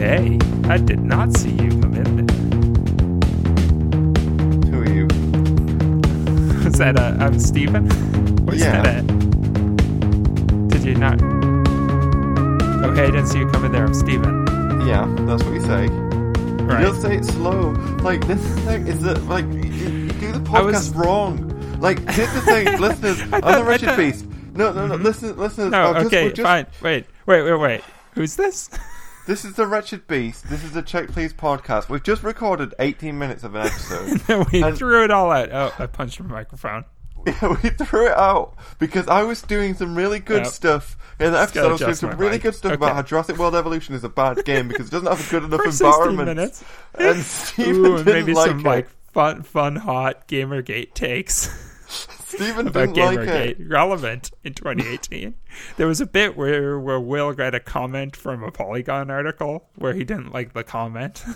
hey, I did not see you come in there. Who are you? Is that uh, I'm Steven? Was Yeah. that it? Did you not? Oh, hey, I didn't see you come in there. I'm Steven. Yeah, that's what you say. Right. You don't say it slow. Like this thing is that like you, you do the podcast was- wrong. Like here's the thing, listeners. I'm the Wretched thought- Beast. No, no, no. Listen, listeners. No, just- okay, we're just- fine. Wait, wait, wait, wait. Who's this? This is the Wretched Beast. This is the Check Please podcast. We've just recorded 18 minutes of an episode. we And- threw it all out. Oh, I punched my microphone. Yeah, we threw it out because I was doing some really good Yep. stuff in the Just episode. I was doing some really mic. good stuff Okay. about how Jurassic World Evolution is a bad game because it doesn't have a good enough environment. minutes. And Steven Ooh, and maybe like some it. like fun, fun, hot Gamergate takes Steven about didn't like it. Relevant in 2018. there was a bit where where Will got a comment from a Polygon article where he didn't like the comment.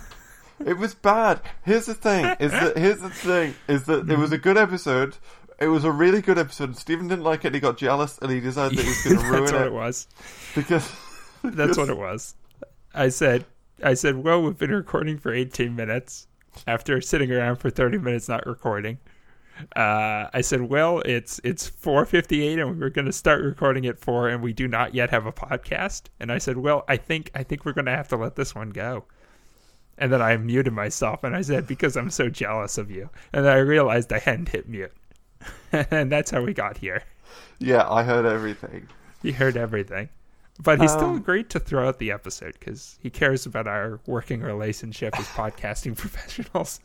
It was bad. Here's the thing: is that here's the thing: is that it was a good episode. It was a really good episode. Stephen didn't like it. and He got jealous, and he decided that he was going to ruin That's what it, it was. because That's what it was. I said, I said, well, we've been recording for 18 minutes after sitting around for 30 minutes not recording. Uh, I said, well, it's it's 4:58 and we're going to start recording at four, and we do not yet have a podcast. And I said, well, I think I think we're going to have to let this one go. And then I muted myself, and I said, because I'm so jealous of you. And then I realized I hadn't hit mute, and that's how we got here. yeah, I heard everything. He heard everything. But he still Um, agreed to throw out the episode because he cares about our working relationship as podcasting professionals.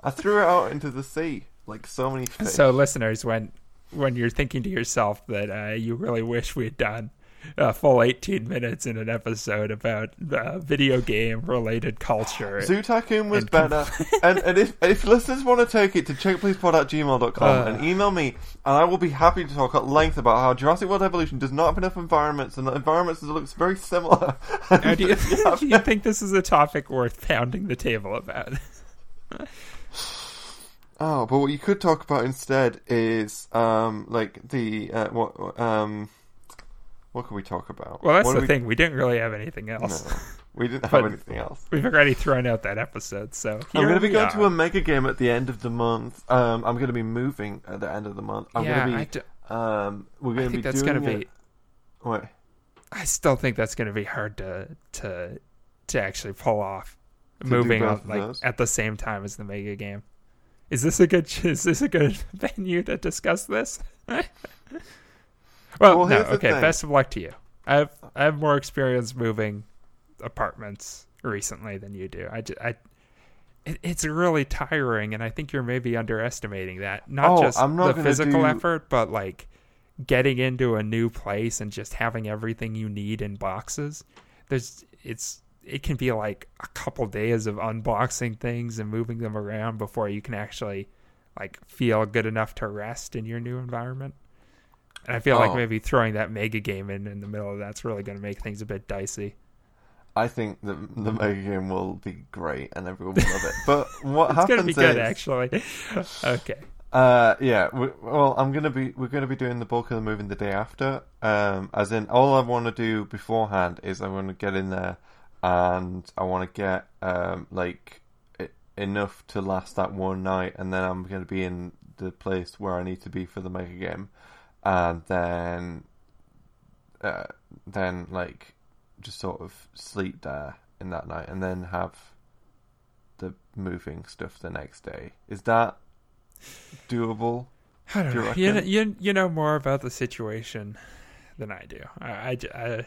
I threw it out into the sea like so many fish. So, listeners, when when you're thinking to yourself that uh, you really wish we had done a full 18 minutes in an episode about uh, video game related culture, Zoo Tycoon was and better. and and if, if listeners want to take it to checkpleasepod at gmail.com Uh. and email me, and I will be happy to talk at length about how Jurassic World Evolution does not have enough environments, and the environments looks very similar. Do, you, do you think this is a topic worth pounding the table about? Oh, but what you could talk about instead is um like the uh, what um what can we talk about? Well, that's What the do we- thing. We didn't really have anything else. No, we didn't have anything else. We've already thrown out that episode, so I'm going to be we going to a mega game at the end of the month. Um, I'm going to be moving at the end of the month. I'm yeah, going I, to d- be. Um, we're going to be that's doing gonna it- be. Wait. I still think that's going to be hard to to to actually pull off. moving both on, like at the same time as the mega game. Is this a good? Is this a good venue to discuss this? well, Well, no. Okay. Best of luck to you. I have I have more experience moving apartments recently than you do. I, just, I it, it's really tiring, and I think you're maybe underestimating that. Not Oh, just not the physical do- effort, but like getting into a new place and just having everything you need in boxes. There's it's it can be like a couple days of unboxing things and moving them around before you can actually like feel good enough to rest in your new environment. And I feel like Oh. maybe throwing that mega game in in the middle of that's really going to make things a bit dicey. I think the the mega game will be great and everyone will love it. But what It's going to happens be good, is, actually. okay. Uh, yeah. We, well, I'm gonna be. We're gonna be doing the bulk of the moving the day after. Um, as in, all I want to do beforehand is I want to get in there, and I want to get um like e- enough to last that one night, and then I'm gonna be in the place where I need to be for the mega game, and then, uh, then like just sort of sleep there in that night, and then have the moving stuff the next day. Is that doable? I don't Do you know. You, you you know more about the situation than I do. I, I, I-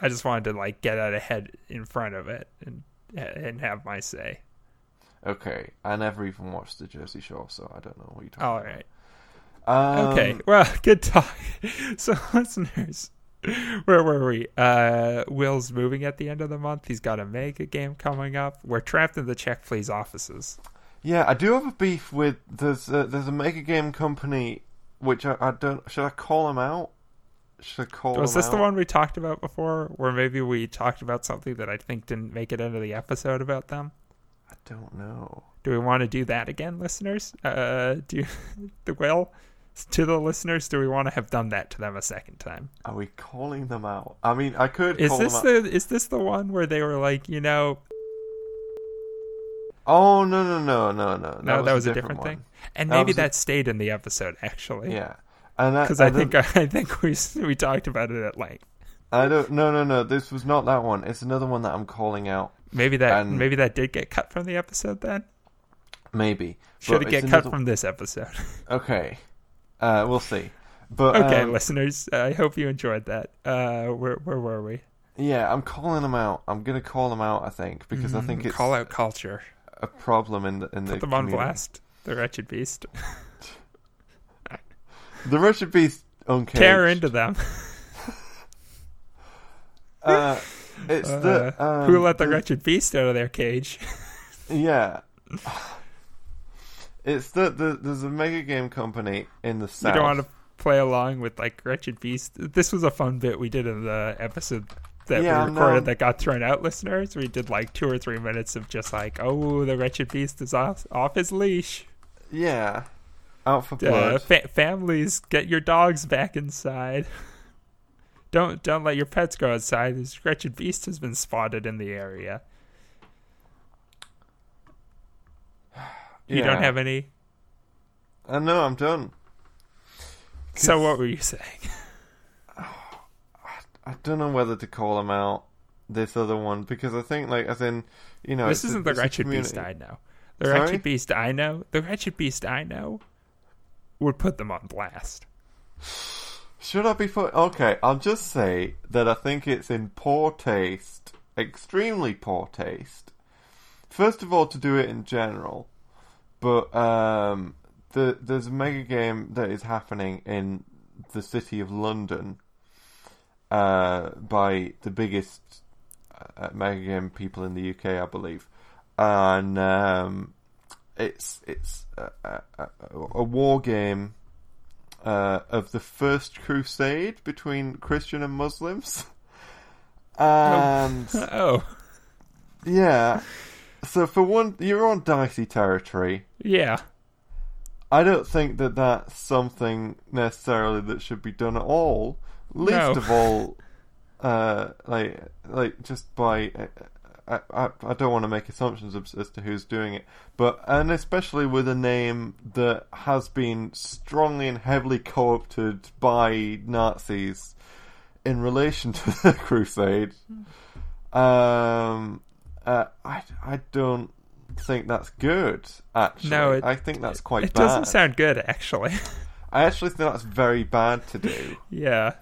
I just wanted to like get out ahead in front of it and and have my say. Okay, I never even watched the Jersey Shore, so I don't know what you're talking All about. right. Um, Okay. Well, good talk. So, listeners, where were we? Uh, Will's moving at the end of the month. He's got a mega game coming up. We're trapped in the Check Please offices. Yeah, I do have a beef with there's a, there's a mega game company which I, I don't should I call them out? Was this the one we talked about before? Where maybe we talked about something that I think didn't make it into the episode about them? I don't know. Do we want to do that again, listeners? Uh, do the Will? to the listeners? Do we want to have done that to them a second time? Are we calling them out? I mean, I could. Is call this them out. the is this the one where they were like, you know, Oh no no no no no! no, that was, a different, one. thing, and That maybe was a- that stayed in the episode actually. Yeah, that- because I and think I think we we talked about it at length. I don't. No no no! This was not that one. It's another one that I'm calling out. Maybe that And- maybe that did get cut from the episode then. Maybe Should it get cut another- from this episode? Okay, uh, we'll see. But okay, um, listeners, I hope you enjoyed that. Uh, where where were we? yeah, I'm calling them out. I'm gonna call them out. I think because I think Mm, it's call out culture. a problem in the in the Put them on blast. The wretched beast. The Russian beast uncaged. Tear into them. Uh, it's the Uh, um, Who let the the- wretched beast out of their cage? Yeah. It's the, the there's a mega game company in the south. You don't want to play along with like wretched beast. This was a fun bit we did in the episode that Yeah, we recorded no. that got thrown out. Listeners, we did like two or three minutes of just like, oh, the wretched beast is off off his leash. Yeah. Out for Uh, blood. fa- families, get your dogs back inside. Don't don't let your pets go outside. This wretched beast has been spotted in the area. You Yeah. don't have any. I know. I'm done. So what were you saying? I don't know whether to call him out. This other one because I think like as in you know this isn't the wretched beast. I know. The Sorry? wretched beast I know. The wretched beast I know would put them on blast. Should I be put? Okay, I'll just say that I think it's in poor taste, extremely poor taste. First of all, to do it in general, but um, the there's a mega game that is happening in the city of London uh, by the biggest uh, mega game people in the UK, I believe, and um, it's it's a, a, a, a war game uh, of the First Crusade between Christian and Muslims. And Oh, yeah, so for one, you're on dicey territory. yeah. I don't think that that's something necessarily that should be done at all. Least No. of all, uh, like like just by. I, I, I don't want to make assumptions as, as to who's doing it, but and especially with a name that has been strongly and heavily co-opted by Nazis in relation to the Crusade. Um, uh, I I don't think that's good. Actually, No, it- I think that's quite It doesn't sound good, actually. I actually think that's very bad to do. yeah,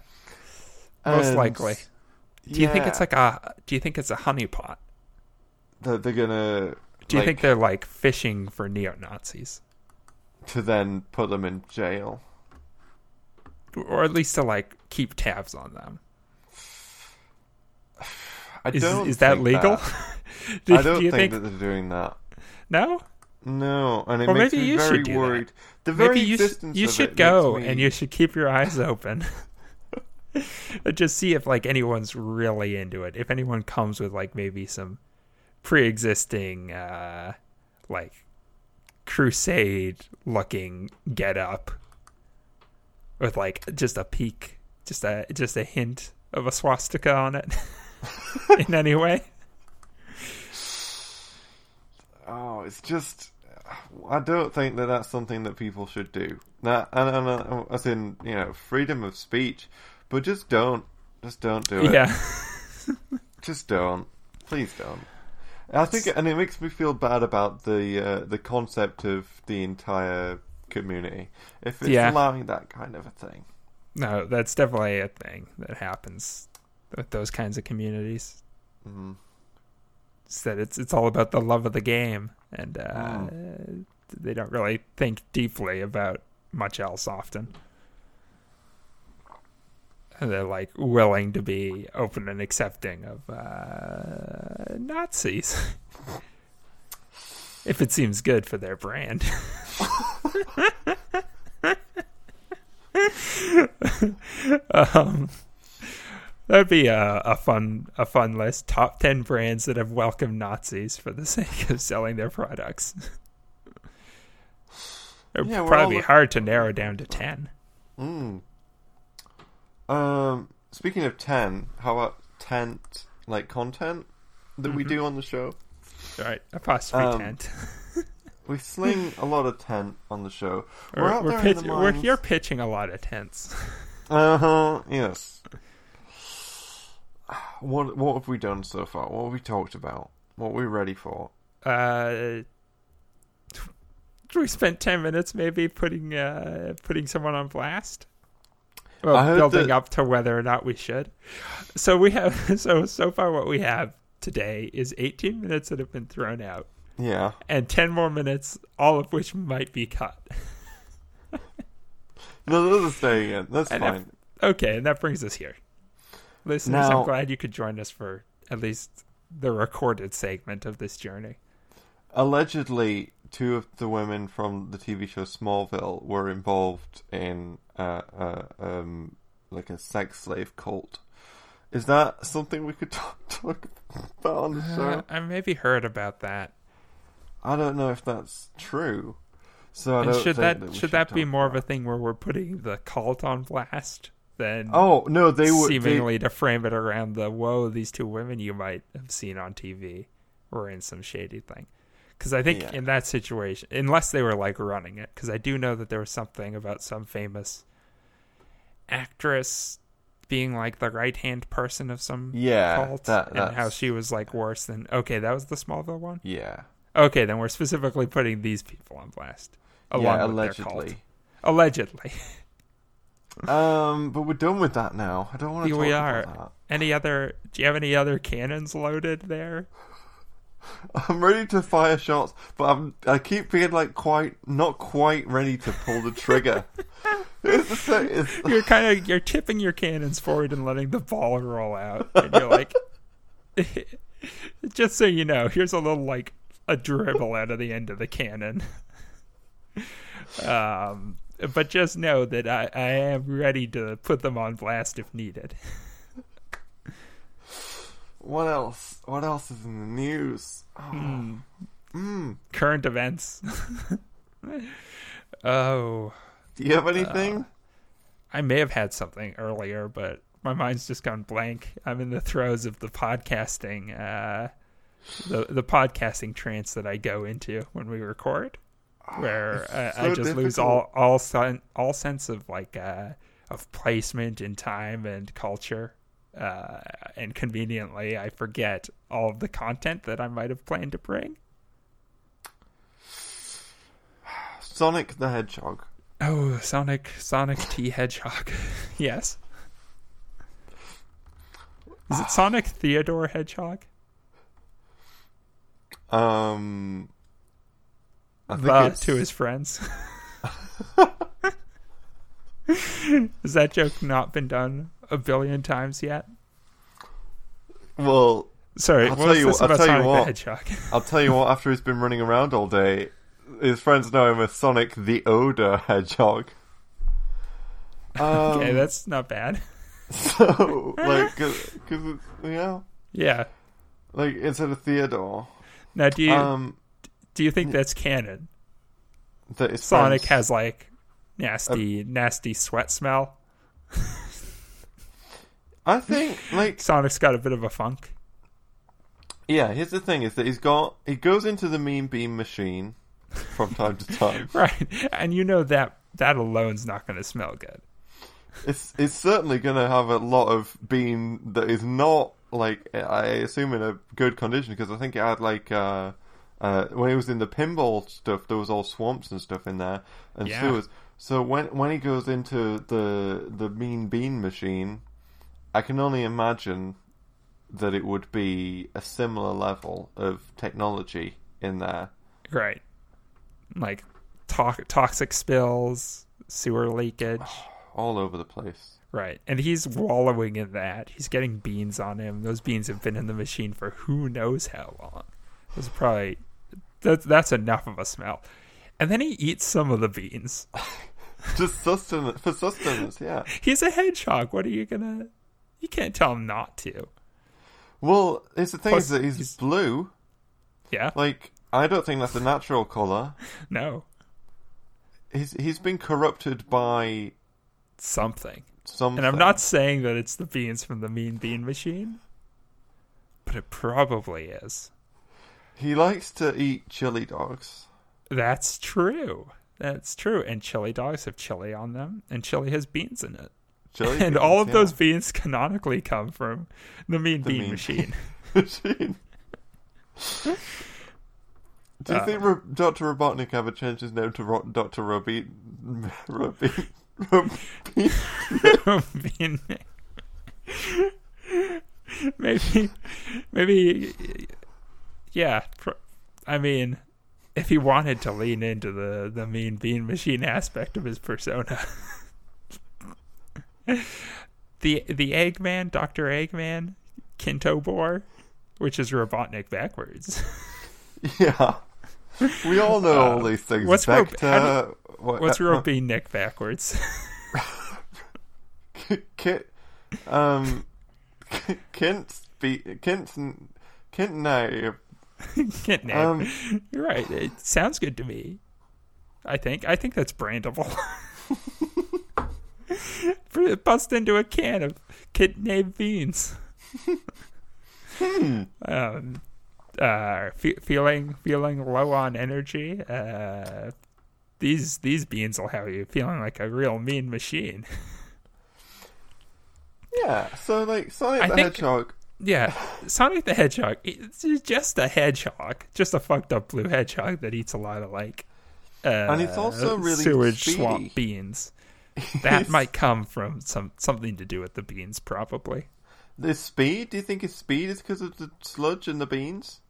most And, likely. Do you think it's like a? Do you think it's a honeypot? That they're gonna? Do you like, think they're like fishing for neo Nazis, to then put them in jail? or at least to like keep tabs on them? I Is don't. is that think legal? that. do, I don't do you think, think, that they're doing that. no? No, and it Well, makes maybe me you very should do that. worried. The very Maybe you sh- you should go me- and you should keep your eyes open. Just see if like anyone's really into it. If anyone comes with like maybe some pre-existing uh like crusade looking get up with like just a peak, just a just a hint of a swastika on it in any way. Oh, it's just. I don't think that that's something that people should do. That and, and uh, as in you know freedom of speech, but just don't, just don't do it. Yeah. Just don't. Please don't. I think, and it makes me feel bad about the uh, the concept of the entire community if it's Yeah. allowing that kind of a thing. No, that's definitely a thing that happens with those kinds of communities. Mm. It's that it's it's all about the love of the game, and uh, Mm. they don't really think deeply about much else often. They're like willing to be open and accepting of uh, Nazis if it seems good for their brand. um, that'd be a, a fun a fun list. Top ten brands that have welcomed Nazis for the sake of selling their products. It'd Yeah, probably be hard to narrow down to ten. Mm. Um, speaking of ten, how about tent like content that we Mhm. do on the show? Right, apostrophe Um, tent. We sling a lot of tent on the show. We're, We're, out we're, there pitch- in the mines. we're here pitching a lot of tents. Uh huh. Yes. What What have we done so far? What have we talked about? What are we ready for? Uh, we spent ten minutes maybe putting uh, putting someone on blast. Well, building that- up to whether or not we should. So we have so so far what we have today is 18 minutes that have been thrown out Yeah. and 10 more minutes, all of which might be cut. No, those are staying in. That's And fine. Okay, and that brings us here. Listeners, Now- I'm glad you could join us for at least the recorded segment of this journey. Allegedly, two of the women from the TV show Smallville were involved in uh, uh, um, like a sex slave cult. Is that something we could talk, talk about on the Uh, show? I maybe heard about that. I don't know if that's true. So I And don't should that we should that be more of a thing where we're putting the cult on blast than. Oh no, they would. They, seemingly to frame it around the whoa these two women you might have seen on TV were in some shady thing. Because I think Yeah. in that situation, unless they were like running it, because I do know that there was something about some famous actress being like the right hand person of some yeah, cult, that, and how she was like worse than. Okay, that was the Smallville one. Yeah, Okay, then we're specifically putting these people on blast, along yeah, with their cult. allegedly. Allegedly. Um, but we're done with that now. I don't want to talk we are. Any other? Do you have any other cannons loaded there? I'm ready to fire shots, but I'm I keep being like quite not quite ready to pull the trigger. it's it's, You're kind of you're tipping your cannons forward and letting the ball roll out, and you're like, just so you know, here's a little like a dribble out of the end of the cannon. Um, but just know that I, I am ready to put them on blast if needed. What else? What else is in the news? Oh, Hmm. mm. Current events. oh, Do you have anything? I may have had something earlier, but my mind's just gone blank. I'm in the throes of the podcasting, uh, the the podcasting trance that I go into when we record, where it's uh, so I just lose all all sen- all sense of like uh, of placement in time and culture. Uh, and conveniently, I forget all of the content that I might have planned to bring. Sonic the Hedgehog. Oh, Sonic Sonic T Hedgehog. yes. Is it Sonic Theodore Hedgehog? Um, I The to his friends. Has that joke not been done a billion times yet? well. Sorry, I'll tell you I'll tell you what. Hedgehog? I'll tell you what. After he's been running around all day, his friends know him as Sonic the Odor Hedgehog. Um, okay, that's not bad. so like because it's yeah, Yeah. like instead of Theodore, Now, do you um, do you think that's canon? that Sonic friends- has like nasty, nasty sweat smell. I think like Sonic's got a bit of a funk. yeah. Here's the thing: is that he's got he goes into the Mean Bean machine from time to time. Right. And you know that that alone's not going to smell good. It's it's certainly going to have a lot of bean that is not like I assume in a good condition because I think it had like uh, uh, when he was in the pinball stuff there was all swamps and stuff in there and Yeah. sewers. So when when he goes into the the mean bean machine, I can only imagine that it would be a similar level of technology in there. Right. Like to- toxic spills, sewer leakage. all over the place. Right. And he's wallowing in that. He's getting beans on him. Those beans have been in the machine for who knows how long. Are probably that's that's enough of a smell. And then he eats some of the beans. Just sustenance for sustenance, yeah. He's a hedgehog. What are you gonna you can't tell him not to. Well, it's the thing Plus, is that he's, he's- blue. Yeah? Like, I don't think that's a natural color. No. he's he's been corrupted by Something. something. And I'm not saying that it's the beans from the Mean Bean Machine, but it probably is. He likes to eat chili dogs. That's true. That's true. And chili dogs have chili on them, and chili has beans in it. And beans, all of yeah. those beans canonically come from the Mean The Bean Mean Machine. machine. Do you Uh, think Dr. Robotnik ever changed his name to Ro- Dr. Robin? Robin? Robin? Bean- maybe, maybe, yeah. pr- I mean, if he wanted to lean into the the Mean Bean Machine aspect of his persona. The the Eggman, Doctor Eggman, Kintobor, which is Robotnik backwards. yeah. We all know all these things. Uh, what's Rob- Vector, how what, What's uh, Robotnik backwards? Kit, um, Kent, be, Kent, Kent, Kintnap. um, You're right. It sounds good to me. I think. I think that's brandable. Bust into a can of kidney beans. um, uh, fe- feeling feeling low on energy. Uh, these these beans will have you feeling like a real mean machine. yeah. So like Sonic I the think- Hedgehog, Yeah, Sonic the Hedgehog. It's just a hedgehog, just a fucked up blue hedgehog that eats a lot of like. Uh, And it's also really sewage speedy. swamp beans. That might come from some something to do with the beans, probably. the speed. Do you think his speed is because of the sludge and the beans?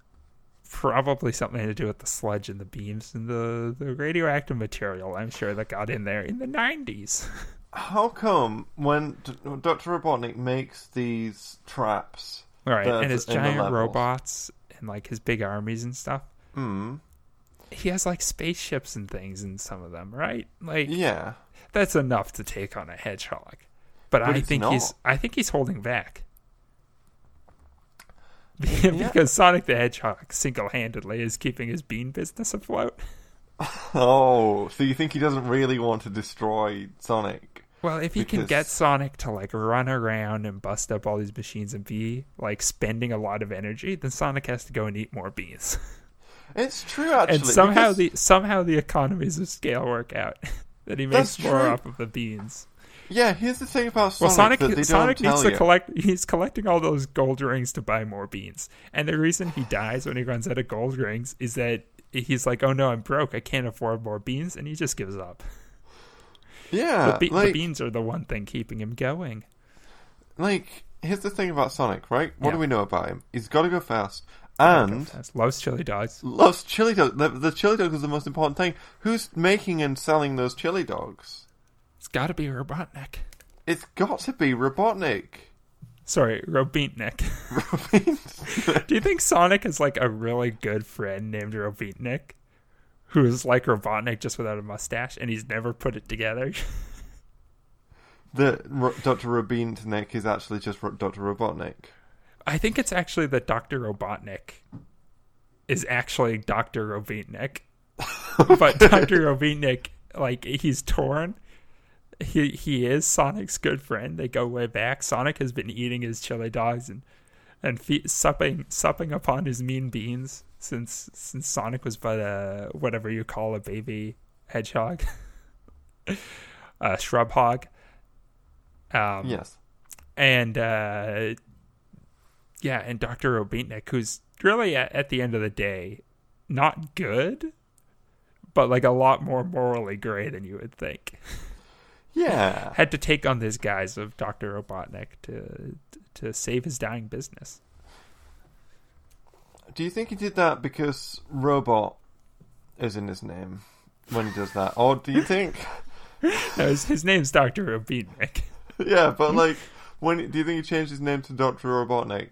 Probably something to do with the sludge and the beams and the, the radioactive material. I'm sure that got in there in the 90s. How come when D- Dr. Robotnik makes these traps? Right, and his giant robots and like his big armies and stuff. Hmm. He has like spaceships and things in some of them, right? Like Yeah. That's enough to take on a hedgehog. But, But I think he's I think he's holding back. because Sonic the Hedgehog single-handedly is keeping his bean business afloat. Oh, so you think he doesn't really want to destroy Sonic? Well, if he can get Sonic to like run around and bust up all these machines and be like spending a lot of energy, then Sonic has to go and eat more beans. It's true, actually. and somehow because- the somehow the economies of scale work out that he makes That's more true. off of the beans. yeah. Here's the thing about Well, Sonic, Sonic that they Sonic don't needs tell to you. collect. He's collecting all those gold rings to buy more beans. And the reason he dies when he runs out of gold rings is that he's like, "Oh no, I'm broke. I can't afford more beans," and he just gives up. yeah, the, be- the beans are the one thing keeping him going. like here's the thing about Sonic, right? What Yeah. do we know about him? He's got to go fast, and loves chili dogs. loves chili dogs. The, the chili dog is the most important thing. Who's making and selling those chili dogs? It's got to be Robotnik. It's got to be Robotnik. Sorry, Robotnik. Do you think Sonic is like a really good friend named Robotnik? Who is like Robotnik just without a mustache and he's never put it together? the Dr. Robotnik is actually just Dr. Robotnik. I think it's actually that Dr. Robotnik is actually Dr. Robotnik. but Dr. Robotnik, like, he's torn. He he is Sonic's good friend. They go way back. Sonic has been eating his chili dogs and and fe- supping supping upon his mean beans since since Sonic was but a whatever you call a baby hedgehog, a shrub hog. Um, Yes. and uh, yeah, and Doctor Robotnik, who's really at, at the end of the day not good, but like a lot more morally gray than you would think. Yeah. Had to take on this guise of Doctor Robotnik to to save his dying business. Do you think he did that because robot is in his name when he does that, or do you think? No, his, his name's Doctor Robotnik. yeah, but like, when do you think he changed his name to Doctor Robotnik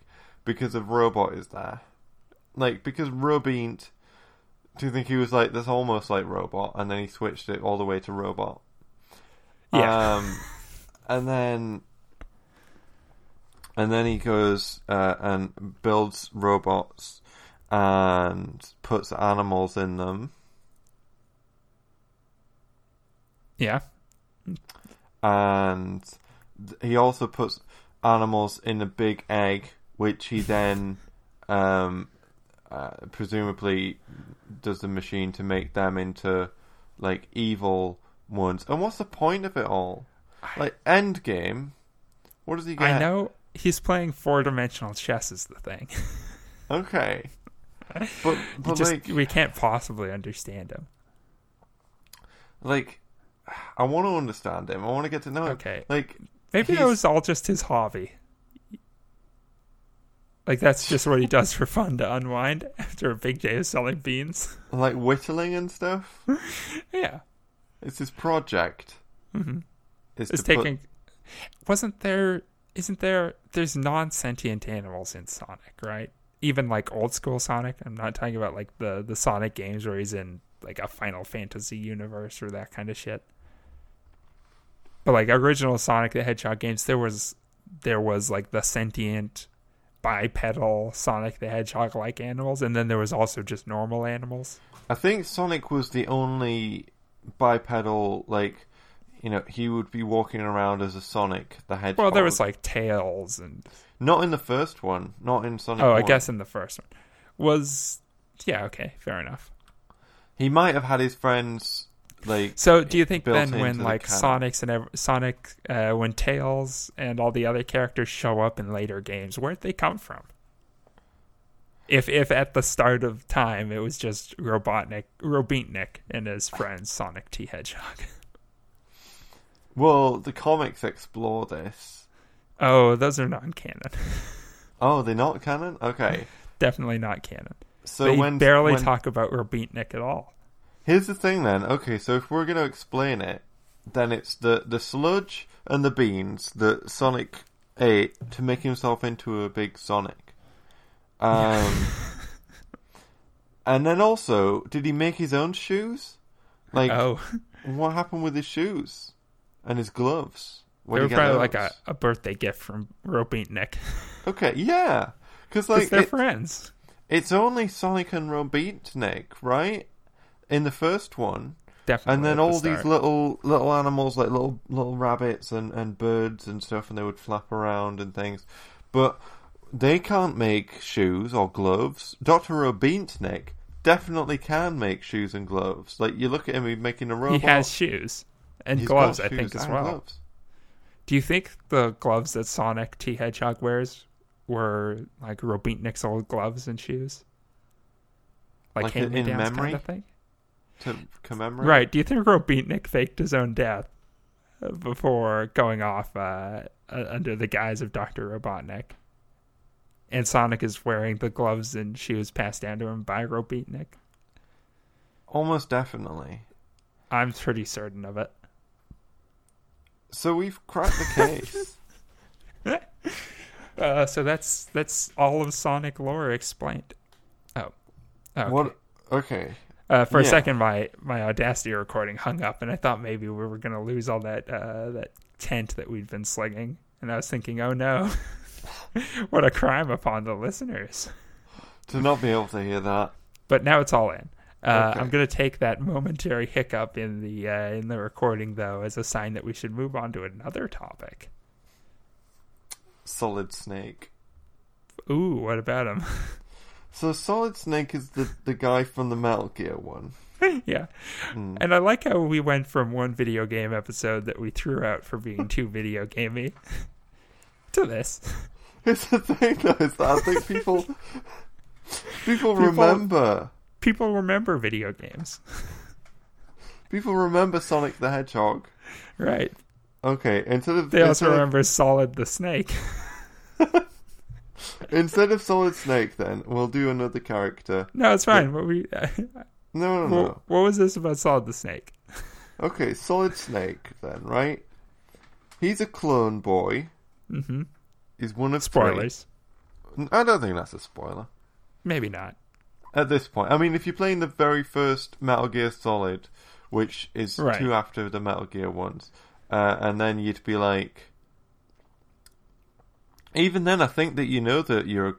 because of robot is there? Like because Robint. Do you think he was like this almost like robot, and then he switched it all the way to robot? Yeah. Um, and then and then he goes uh, and builds robots and puts animals in them. Yeah. and he also puts animals in a big egg, which he then um, uh, presumably does the machine to make them into like evil ones. And what's the point of it all? Like Endgame, what does he get? I know he's playing four dimensional chess is the thing. Okay, but but just, like we can't possibly understand him. like I want to understand him. I want to get to know him. Okay. Like Maybe it was all just his hobby. Like that's just what he does for fun to unwind after a big day of selling beans. like whittling and stuff. Yeah. It's his project. hmm Is It's to put- taking wasn't there isn't there there's non sentient animals in Sonic, right? Even like old school Sonic. I'm not talking about like the the Sonic games where he's in like a Final Fantasy universe or that kind of shit. But like original Sonic the Hedgehog games, there was there was like the sentient bipedal Sonic the Hedgehog like animals, and then there was also just normal animals. I think Sonic was the only bipedal, like, you know, he would be walking around as a Sonic the Hedgehog. Well, there was like tails and not in the first one, not in Sonic. oh, I guess in the first one was yeah okay, fair enough. he might have had his friends like. So, do you think then when into the like. Sonic's and ev- Sonic, uh, when Tails and all the other characters show up in later games, where'd they come from? If if at the start of time it was just Robotnik, Robotnik and his friend Sonic T Hedgehog. Well, the comics explore this. Oh, those are non-canon. Oh, they're not canon. Okay, Definitely not canon. so they when barely when- talk about Robotnik at all. Here's the thing then. Okay, so if we're going to explain it, then it's the, the sludge and the beans that Sonic ate to make himself into a big Sonic. Um, and then also, did he make his own shoes? Like, oh, what happened with his shoes and his gloves? they Where'd were probably like a, a birthday gift from Robotnik. Okay, yeah. Because, like, they're it- friends. it's only Sonic and Robotnik, right? In the first one. Definitely. and then the all these little little animals like little little rabbits and, and birds and stuff and they would flap around and things but they can't make shoes or gloves dr robotnik definitely can make shoes and gloves like you look at him he's making a robot He has shoes and he's gloves, got I think, as well. gloves. Do you think the gloves that Sonic T Hedgehog wears were like Robotnik's old gloves and shoes? Like, Like in- in memory? kind of thing? To commemorate Right. Do you think Robotnik faked his own death uh, before going off uh, under the guise of Dr. Robotnik? And Sonic is wearing the gloves and shoes passed down to him by Robotnik? almost definitely I'm pretty certain of it. so we've cracked the case Uh, so that's that's all of Sonic lore explained. Oh, okay. what okay Uh, for a second, my my Audacity recording hung up, and I thought maybe we were gonna lose all that uh, that tent that we'd been slinging. And I was thinking, oh no, what a crime upon the listeners! to not be able to hear that But now it's all in. Uh, Okay. I'm gonna take that momentary hiccup in the uh, in the recording though as a sign that we should move on to another topic. solid snake Ooh, what about him? so solid snake is the the guy from the metal gear one yeah. Hmm. And I like how we went from one video game episode that we threw out for being too video gamey to this. It's the thing though, is that I think people people remember People remember video games. people remember Sonic the Hedgehog. Right. Okay, instead of They also instead, of, remember Solid the Snake. Instead of Solid Snake, then we'll do another character. No, it's fine. What we No, no, no. what, was this about Solid the Snake? Okay, Solid Snake then, right? He's a clone boy. hmm He's one of three. Spoilers. I don't think that's a spoiler Maybe not. at this point. I mean, if you're playing the very first Metal Gear Solid, which is Right. two after the Metal Gear ones, uh, and then you'd be like, even then, I think that you know that you're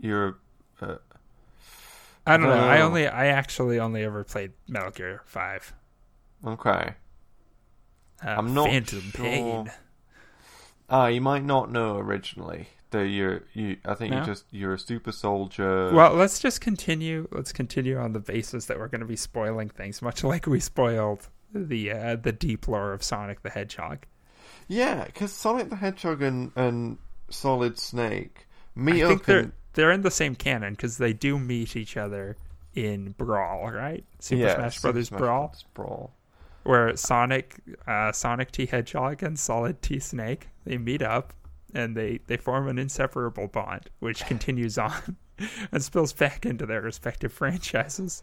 you're uh, I don't know. I only I actually only ever played Metal Gear Five. okay. Uh, I'm not Phantom sure. Pain. Ah, you might not know originally that you're you. I think No? you just you're a super soldier. Well, let's just continue. Let's continue on the basis that we're going to be spoiling things, much like we spoiled the uh, the deep lore of Sonic the Hedgehog. yeah, because Sonic the Hedgehog and, and Solid Snake I meet think up they're in they're in the same canon because they do meet each other in Brawl, right? Super yeah, Smash Super Brothers Smash Brawl, Brothers Brawl. where Sonic, uh, Sonic T Hedgehog and Solid T Snake they meet up and they they form an inseparable bond, which continues on and spills back into their respective franchises.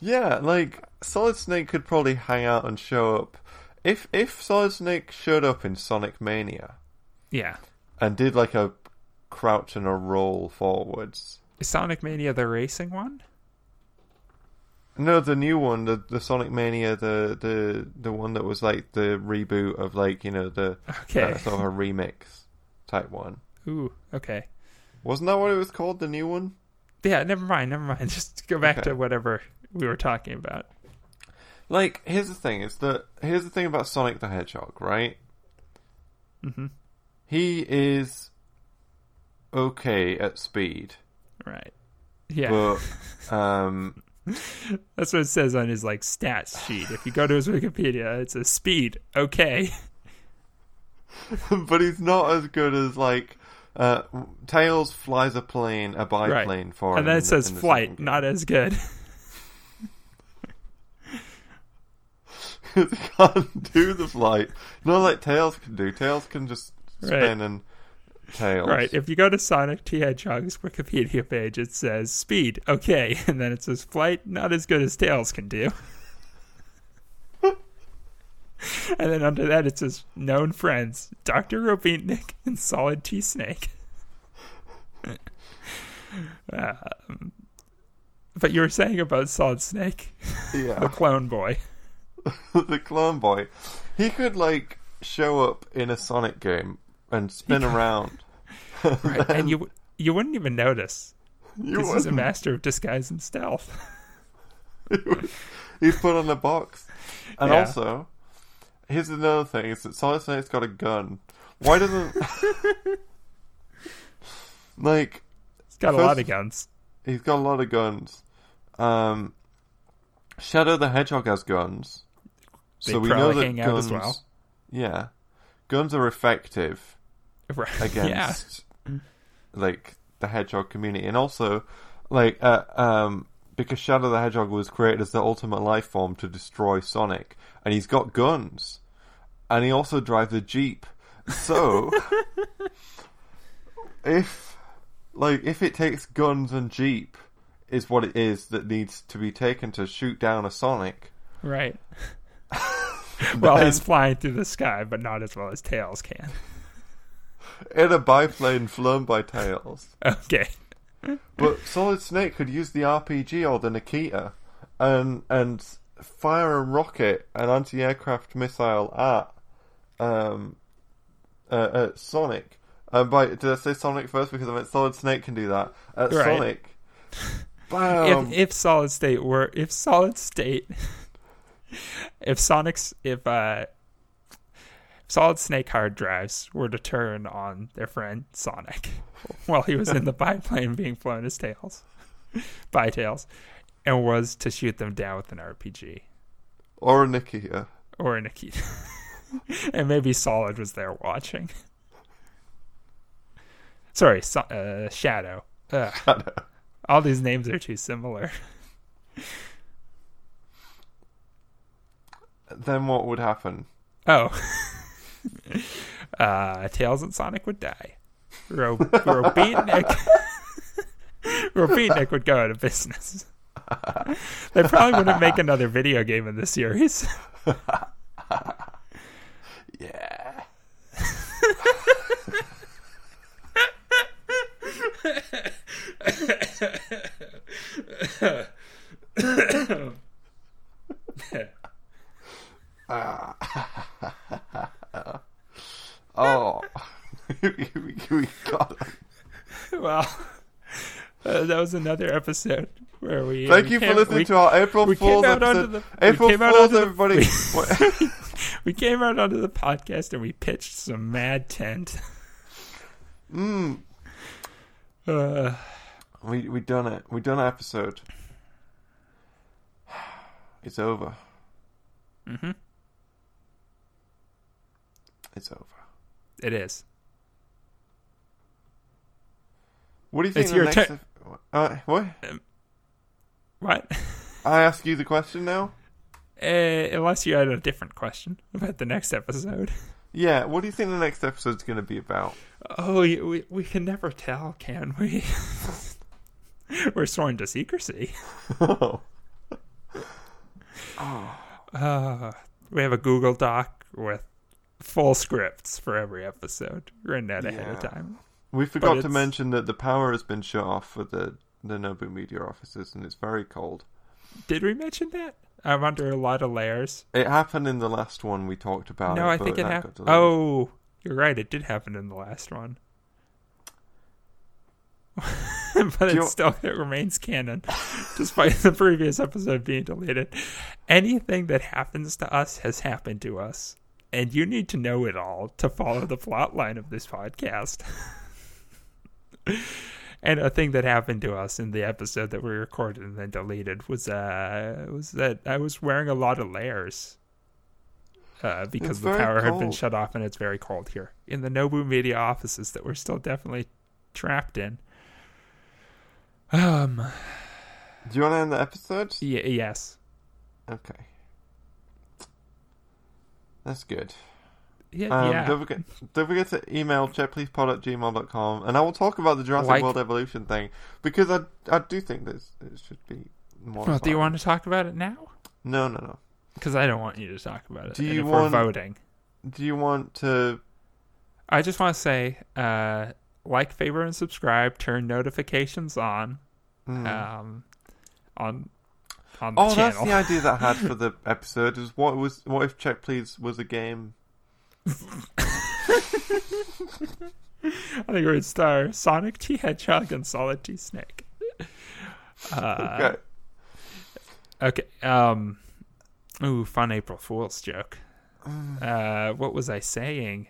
Yeah, like Solid Snake could probably hang out and show up. If if Solid Snake showed up in Sonic Mania Yeah, and did like a crouch and a roll forwards. is Sonic Mania the racing one? No, the new one, the the Sonic Mania, the the the one that was like the reboot of like you know the Okay. uh, sort of a remix type one. Ooh, okay. Wasn't that what it was called? The new one? Yeah, never mind, never mind. Just go back Okay. to whatever we were talking about. Like, here's the thing: is that here's the thing about Sonic the Hedgehog, right? hmm He is okay at speed, Right. Yeah. but um, That's what it says on his like stats sheet. If you go to his Wikipedia, it's a speed. Okay. but he's not as good as like uh, Tails flies a plane, a biplane for him. and then it says the flight, not as good. he can't do the flight. Not like Tails can do. Tails can just Right. spin and Tails. Right. If you go to Sonic T Hedgehog's Wikipedia page, it says speed. Okay. And then it says flight, not as good as Tails can do. and then under that it says known friends, Dr. Robotnik and Solid T Snake. um, but you were saying about Solid Snake, yeah, the clone boy. the clone boy. He could like show up in a Sonic game and spin around. Right. and you you wouldn't even notice. You Because he's a master of disguise and stealth. He's put on a box. And Yeah. also, here's another thing: is that Solid Snake's got a gun. Why doesn't like He's got a lot of guns. he's got a lot of guns? Um, Shadow the Hedgehog has guns, They so we know that hang out as guns. well. Yeah, guns are effective Right. yeah. against like the hedgehog community and also like uh, um because shadow the hedgehog was created as the ultimate life form to destroy sonic and he's got guns and he also drives a jeep so if like if it takes guns and jeep is what it is that needs to be taken to shoot down a sonic Right. well, he's flying through the sky, but not as well as Tails can. In a biplane flown by tails Okay. But Solid Snake could use the RPG or the Nikita and and fire a rocket, an anti-aircraft missile at um uh, at Sonic. And by did I say Sonic first because I meant Solid Snake can do that at Right. Sonic. Bam! if if Solid State were if Solid State if Sonic's if uh Solid Snake hard drives were to turn on their friend Sonic while he was in the biplane being flown as Tails by Tails and was to shoot them down with an RPG or a Nikita. or a Nikita. and maybe Solid was there watching. Sorry, so, uh, Shadow. Ugh, Shadow. all these names are too similar. Then what would happen? Oh. Uh, Tails and Sonic would die. Ro- Robotnik. Robotnik would go out of business. they probably wouldn't make another video game in the series. Yeah. oh. we, we got it. well, Uh, that was another episode where we. Thank we you for listening we, to our April Fool's came out onto episode. the April Fool's, onto the- everybody. we- came out onto the podcast and we pitched some mad tent. mm, Uh, we we done it. We done an episode. It's over. hmm It's over. It is. What do you think? It's your turn. Uh, what? What? I ask you the question now. Uh, unless you had a different question about the next episode. Yeah. What do you think the next episode's going to be about? Oh, we, we, can never tell, can we? We're sworn to secrecy. oh. Uh, we have a Google Doc with full scripts for every episode written out ahead of time. We forgot to mention that the power has been shut off for the the Nobu Media offices, and it's very cold. Did we mention that? I'm under a lot of layers. It happened in the last one we talked about. no, it, I think it happened. Oh, you're right. It did happen in the last one. but it still it remains canon, despite the previous episode being deleted. Anything that happens to us has happened to us, and you need to know it all to follow the plot line of this podcast. and a thing that happened to us in the episode that we recorded and then deleted was uh was that I was wearing a lot of layers. Uh, because It's the power had been shut off and it's very cold here in the Nobu Media offices that we're still definitely trapped in. Um. Do you want to end the episode? Y- yes. Okay. That's good. Yeah. Um, yeah. don't, forget, don't forget to email checkpleasepod at gmail.com and I will talk about the Jurassic Like- World evolution thing because I, I do think this it should be more. well, do you want to talk about it now? No, no, no. Because I don't want you to talk about it. Do you want- voting, Do you want to. I just want to say, uh, like, favor, and subscribe. Turn notifications on. hmm. Um, on on the Oh, that's the idea that I had for the episode. Is what was what if Check Please was a game? I think it would star Sonic T Hedgehog and Solid T Snake. Uh, okay. Okay. Um. Ooh, fun April Fool's joke. Uh, what was I saying?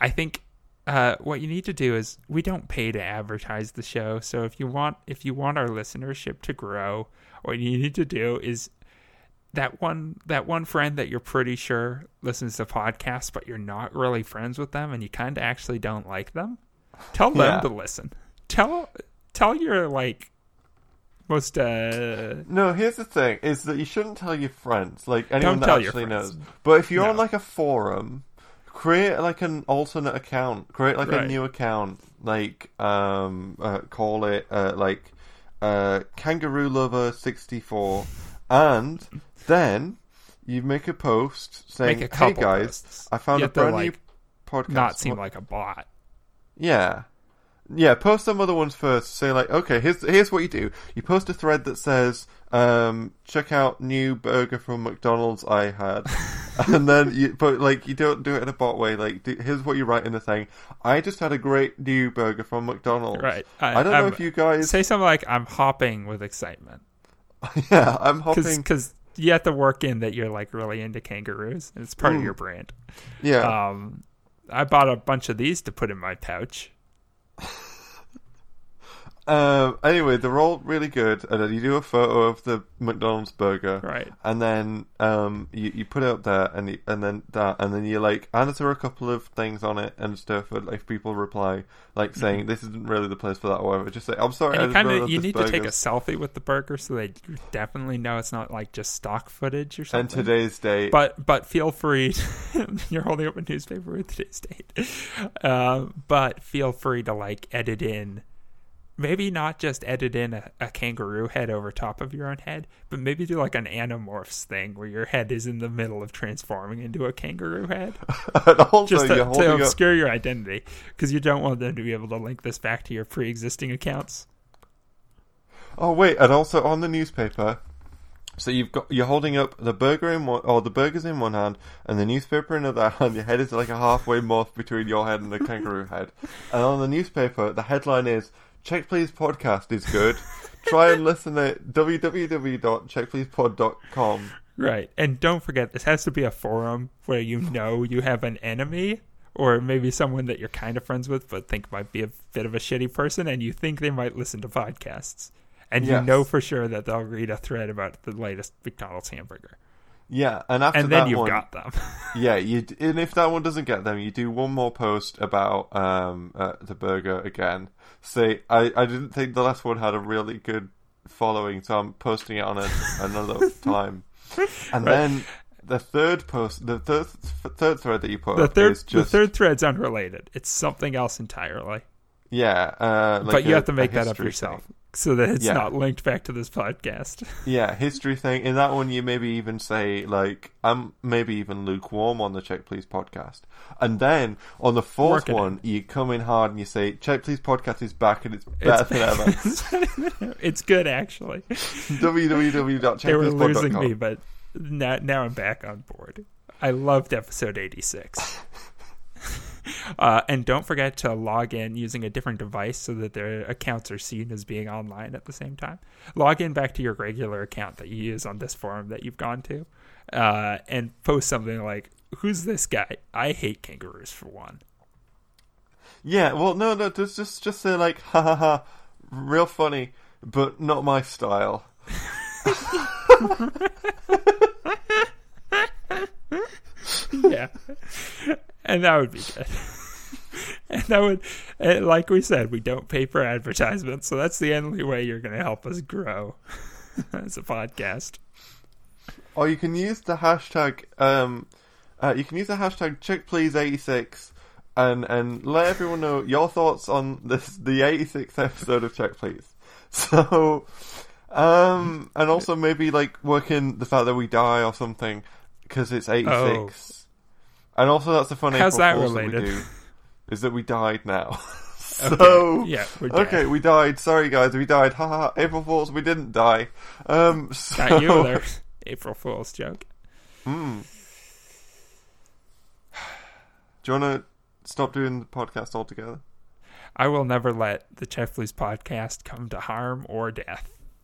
I think uh, what you need to do is we don't pay to advertise the show. So if you want if you want our listenership to grow, what you need to do is that one that one friend that you're pretty sure listens to podcasts, but you're not really friends with them, and you kind of actually don't like them. Tell them Yeah. to listen. Tell tell your like most uh No, here's the thing: is that you shouldn't tell your friends, like anyone that actually knows. But if you're No. on like a forum, create like an alternate account. Create like a new account, like um, uh, call it uh, like uh, Kangaroo Lover sixty four, and then you make a post saying, a "Hey guys, posts. I found a brand like, new podcast." not seem What- like a bot. Yeah. Yeah, post some other ones first. Say like, okay, here's here's what you do. You post a thread that says, um, check out new burger from McDonald's I had. and then you but like you don't do it in a bot way, like do, here's what you write in the thing. I just had a great new burger from McDonald's. Right. I don't know I'm- if you guys say something like I'm hopping with excitement Yeah, I'm hopping because you have to work in that you're like really into kangaroos it's part of Mm. your brand. Yeah. Um, I bought a bunch of these to put in my pouch. Um anyway, they're all really good and then you do a photo of the McDonald's burger. Right. and then um, you, you put it up there, and you, and then that, and then you like answer a couple of things on it and stuff. And if people reply, like saying this isn't really the place for that, or whatever, just say I'm sorry. And you kind of you need to take a selfie with the burger so they definitely know it's not like just stock footage or something. And today's date, but but feel free. To, you're holding up a newspaper with today's date. Uh, but feel free to like edit in. Maybe not just edit in a, a kangaroo head over top of your own head, but maybe do like an Animorphs thing where your head is in the middle of transforming into a kangaroo head, just to, to holding up. obscure your identity, because you don't want them to be able to link this back to your pre-existing accounts. Oh wait, and also on the newspaper. So you've got you're holding up the burger in one, or the burger's in one hand, and the newspaper in the other hand. Your head is like a halfway morph between your head and the kangaroo head. And on the newspaper, the headline is Check Please podcast is good. Try and listen at www.checkpleasepod.com. Right. And don't forget, this has to be a forum where you know you have an enemy or maybe someone that you're kind of friends with but think might be a bit of a shitty person and you think they might listen to podcasts. And Yes. you know for sure that they'll read a thread about the latest McDonald's hamburger. Yeah, and after And then that you've one, got them. yeah, you and if that one doesn't get them, you do one more post about um uh, the burger again. Say, I I didn't think the last one had a really good following, so I'm posting it on a, another time. And Right. then the third post, the third third thread that you put the third is just the third thread's unrelated. It's something else entirely. yeah, uh, like but you a- have to make that up yourself thing. So that it's Yeah. not linked back to this podcast. Yeah, history thing. In that one, you maybe even say like, "I'm maybe even lukewarm on the Check Please podcast," and then on the fourth Working it. one, you come in hard and you say, "Check Please podcast is back and it's better than ever." it's good actually. www.checkpleasepod.com. They were losing me, but now, now I'm back on board. I loved episode 86. uh, and don't forget to log in using a different device so that their accounts are seen as being online at the same time. Log in back to your regular account that you use on this forum that you've gone to uh, and post something like, Who's this guy? I hate kangaroos for one. Yeah, well, no, no, just just just say like, "Ha ha ha," real funny, but not my style. yeah, and that would be good. and that would, and like we said, we don't pay for advertisements, so that's the only way you're going to help us grow as a podcast. Or you can use the hashtag. Um, uh, you can use the hashtag CheckPlease86 and and let everyone know your thoughts on this the 86th episode of Check Please. So, um, and also maybe like work in the fact that we die or something because it's 86. And also that's the fun How's April that Fools that we do is that we died now. so Okay, yeah, we're dead. okay, we died. Sorry guys, we died. Haha, April Fools, we didn't die. Um, so, you there. April Fool's joke. Hmm. Do you want to stop doing the podcast altogether? I will never let the Check Please podcast come to harm or death.